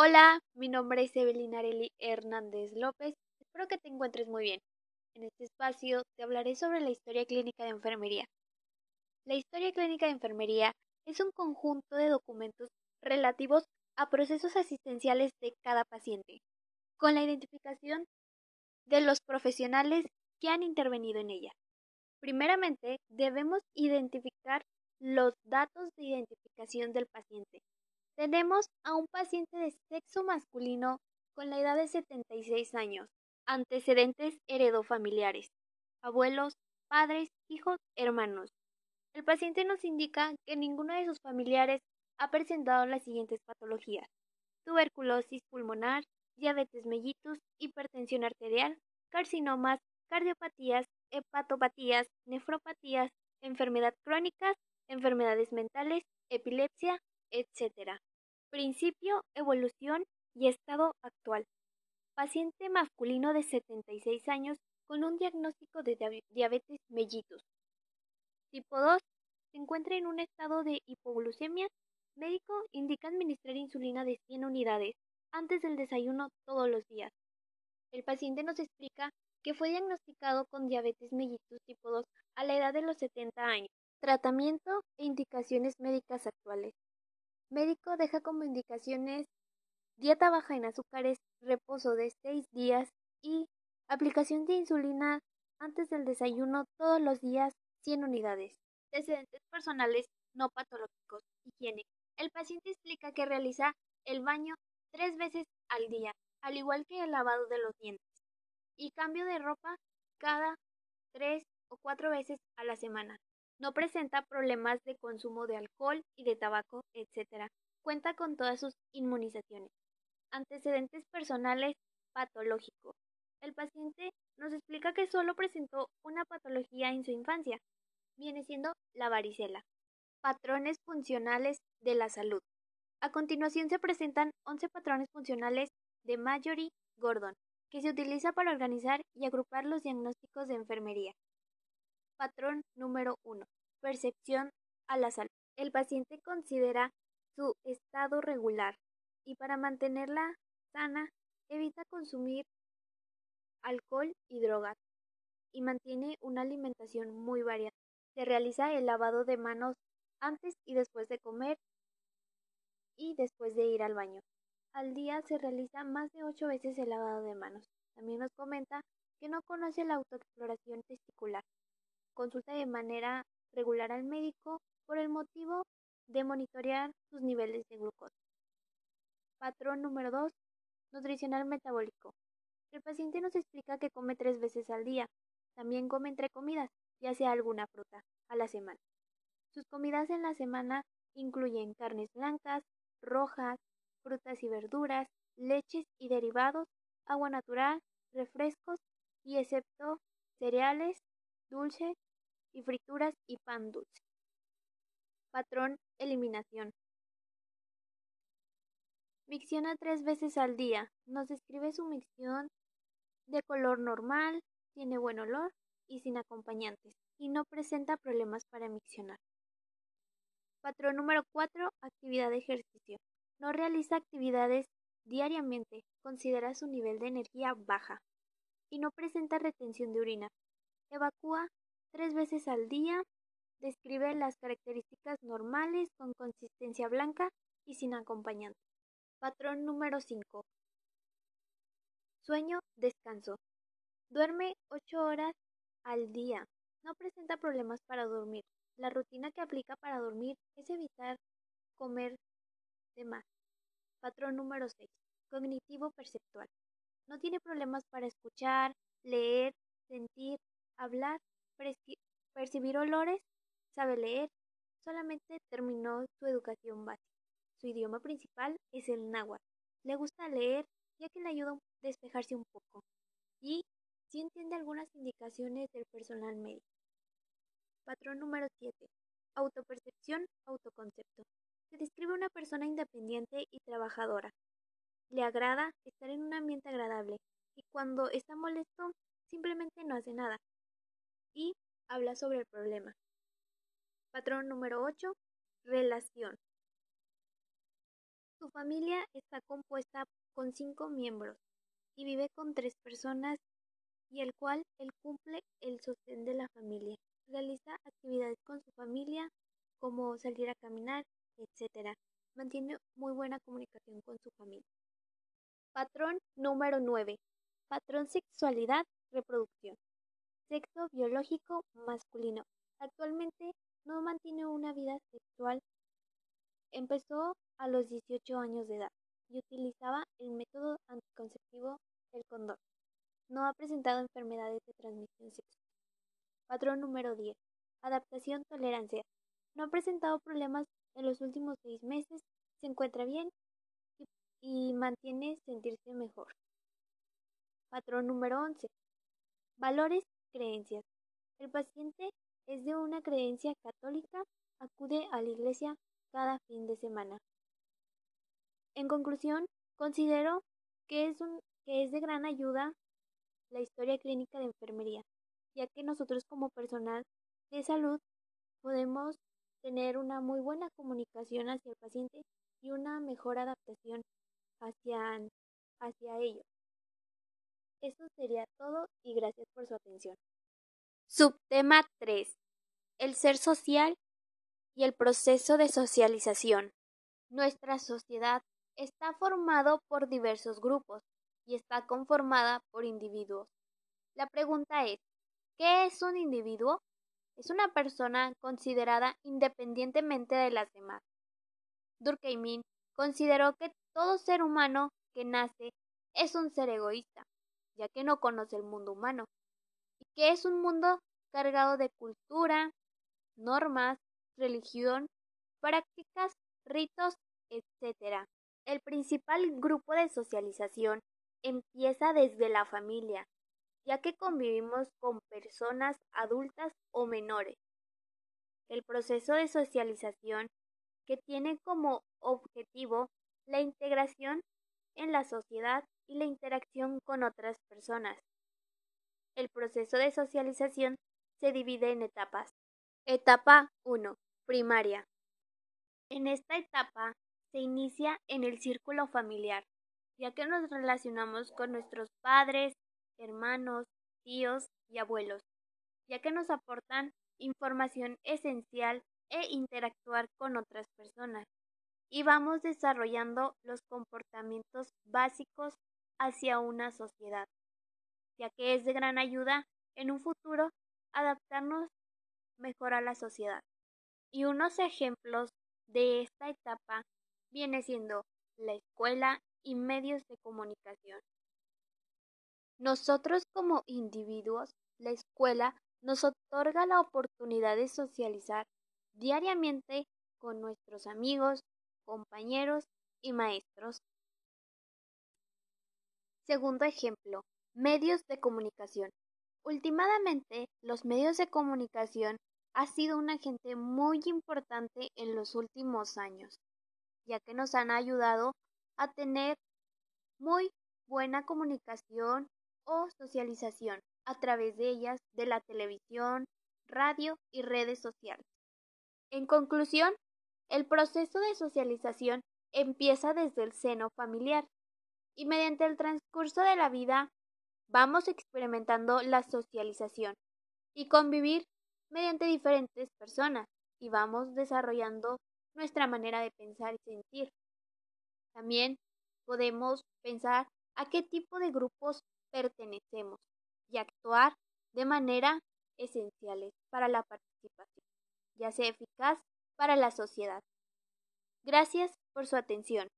Hola, mi nombre es Evelyn Areli Hernández López. Espero que te encuentres muy bien. En este espacio te hablaré sobre la historia clínica de enfermería. La historia clínica de enfermería es un conjunto de documentos relativos a procesos asistenciales de cada paciente, con la identificación de los profesionales que han intervenido en ella. Primeramente, debemos identificar los datos de identificación del paciente, tenemos a un paciente de sexo masculino con la edad de 76 años, antecedentes heredofamiliares, abuelos, padres, hijos, hermanos. El paciente nos indica que ninguno de sus familiares ha presentado las siguientes patologías: tuberculosis pulmonar, diabetes mellitus, hipertensión arterial, carcinomas, cardiopatías, hepatopatías, nefropatías, enfermedad crónicas, enfermedades mentales, epilepsia, etc. Principio, evolución y estado actual. Paciente masculino de 76 años con un diagnóstico de diabetes mellitus. Tipo 2. Se encuentra en un estado de hipoglucemia. Médico indica administrar insulina de 100 unidades antes del desayuno todos los días. El paciente nos explica que fue diagnosticado con diabetes mellitus tipo 2 a la edad de los 70 años. Tratamiento e indicaciones médicas actuales. Médico deja como indicaciones dieta baja en azúcares, reposo de 6 días y aplicación de insulina antes del desayuno todos los días 100 unidades. Antecedentes personales no patológicos. Higiene. El paciente explica que realiza el baño tres veces al día, al igual que el lavado de los dientes, y cambio de ropa cada tres o cuatro veces a la semana. No presenta problemas de consumo de alcohol y de tabaco, etc. Cuenta con todas sus inmunizaciones. Antecedentes personales patológicos. El paciente nos explica que solo presentó una patología en su infancia. Viene siendo la varicela. Patrones funcionales de la salud. A continuación se presentan 11 patrones funcionales de Mallory Gordon, que se utiliza para organizar y agrupar los diagnósticos de enfermería. Patrón número 1. Percepción a la salud. El paciente considera su estado regular y para mantenerla sana evita consumir alcohol y drogas y mantiene una alimentación muy variada. Se realiza el lavado de manos antes y después de comer y después de ir al baño. Al día se realiza más de ocho veces el lavado de manos. También nos comenta que no conoce la autoexploración testicular consulta de manera regular al médico por el motivo de monitorear sus niveles de glucosa. Patrón número 2. Nutricional metabólico. El paciente nos explica que come tres veces al día. También come entre comidas, ya sea alguna fruta, a la semana. Sus comidas en la semana incluyen carnes blancas, rojas, frutas y verduras, leches y derivados, agua natural, refrescos y excepto cereales, dulces, y frituras y pan dulce. Patrón eliminación. Micciona tres veces al día. Nos describe su micción de color normal, tiene buen olor y sin acompañantes, y no presenta problemas para miccionar. Patrón número 4. Actividad de ejercicio. No realiza actividades diariamente, considera su nivel de energía baja y no presenta retención de orina. Evacúa tres veces al día. Describe las características normales con consistencia blanca y sin acompañante. Patrón número 5. Sueño, descanso. Duerme 8 horas al día. No presenta problemas para dormir. La rutina que aplica para dormir es evitar comer de más. Patrón número 6. Cognitivo perceptual. No tiene problemas para escuchar, leer, sentir, hablar percibir olores, sabe leer, solamente terminó su educación básica. Su idioma principal es el náhuatl. Le gusta leer ya que le ayuda a despejarse un poco. Y sí entiende algunas indicaciones del personal médico. Patrón número 7. Autopercepción, autoconcepto. Se describe una persona independiente y trabajadora. Le agrada estar en un ambiente agradable y cuando está molesto simplemente no hace nada y habla sobre el problema. Patrón número 8. Relación. Su familia está compuesta con cinco miembros y vive con tres personas y el cual él cumple el sostén de la familia. Realiza actividades con su familia como salir a caminar, etc. Mantiene muy buena comunicación con su familia. Patrón número 9. Patrón sexualidad, reproducción. Sexo biológico masculino. Actualmente no mantiene una vida sexual. Empezó a los 18 años de edad y utilizaba el método anticonceptivo del condón. No ha presentado enfermedades de transmisión sexual. Patrón número 10. Adaptación, tolerancia. No ha presentado problemas en los últimos seis meses, se encuentra bien y, mantiene sentirse mejor. Patrón número 11. Valores, creencias. El paciente es de una creencia católica, acude a la iglesia cada fin de semana. En conclusión, considero que es, un, que es de gran ayuda la historia clínica de enfermería, ya que nosotros como personal de salud podemos tener una muy buena comunicación hacia el paciente y una mejor adaptación hacia, hacia ellos. Eso sería todo y gracias por su atención. Subtema 3. El ser social y el proceso de socialización. Nuestra sociedad está formado por diversos grupos y está conformada por individuos. La pregunta es, ¿qué es un individuo? Es una persona considerada independientemente de las demás. Durkheim consideró que todo ser humano que nace es un ser egoísta, ya que no conoce el mundo humano, y que es un mundo cargado de cultura, normas, religión, prácticas, ritos, etc. El principal grupo de socialización empieza desde la familia, ya que convivimos con personas adultas o menores. El proceso de socialización que tiene como objetivo la integración en la sociedad y la interacción con otras personas. El proceso de socialización se divide en etapas. Etapa 1. Primaria. En esta etapa se inicia en el círculo familiar ya que nos relacionamos con nuestros padres, hermanos, tíos y abuelos, ya que nos aportan información esencial e interactuar con otras personas. Y vamos desarrollando los comportamientos básicos hacia una sociedad, ya que es de gran ayuda en un futuro adaptarnos mejor a la sociedad. Y unos ejemplos de esta etapa viene siendo la escuela y medios de comunicación. Nosotros como individuos, la escuela nos otorga la oportunidad de socializar diariamente con nuestros amigos, compañeros y maestros. Segundo ejemplo, medios de comunicación. Últimamente, los medios de comunicación ha sido un agente muy importante en los últimos años, ya que nos han ayudado a tener muy buena comunicación o socialización a través de ellas de la televisión, radio y redes sociales. En conclusión, el proceso de socialización empieza desde el seno familiar y mediante el transcurso de la vida vamos experimentando la socialización y convivir mediante diferentes personas y vamos desarrollando nuestra manera de pensar y sentir. También podemos pensar a qué tipo de grupos pertenecemos y actuar de manera esenciales para la participación, ya sea eficaz para la sociedad. Gracias por su atención.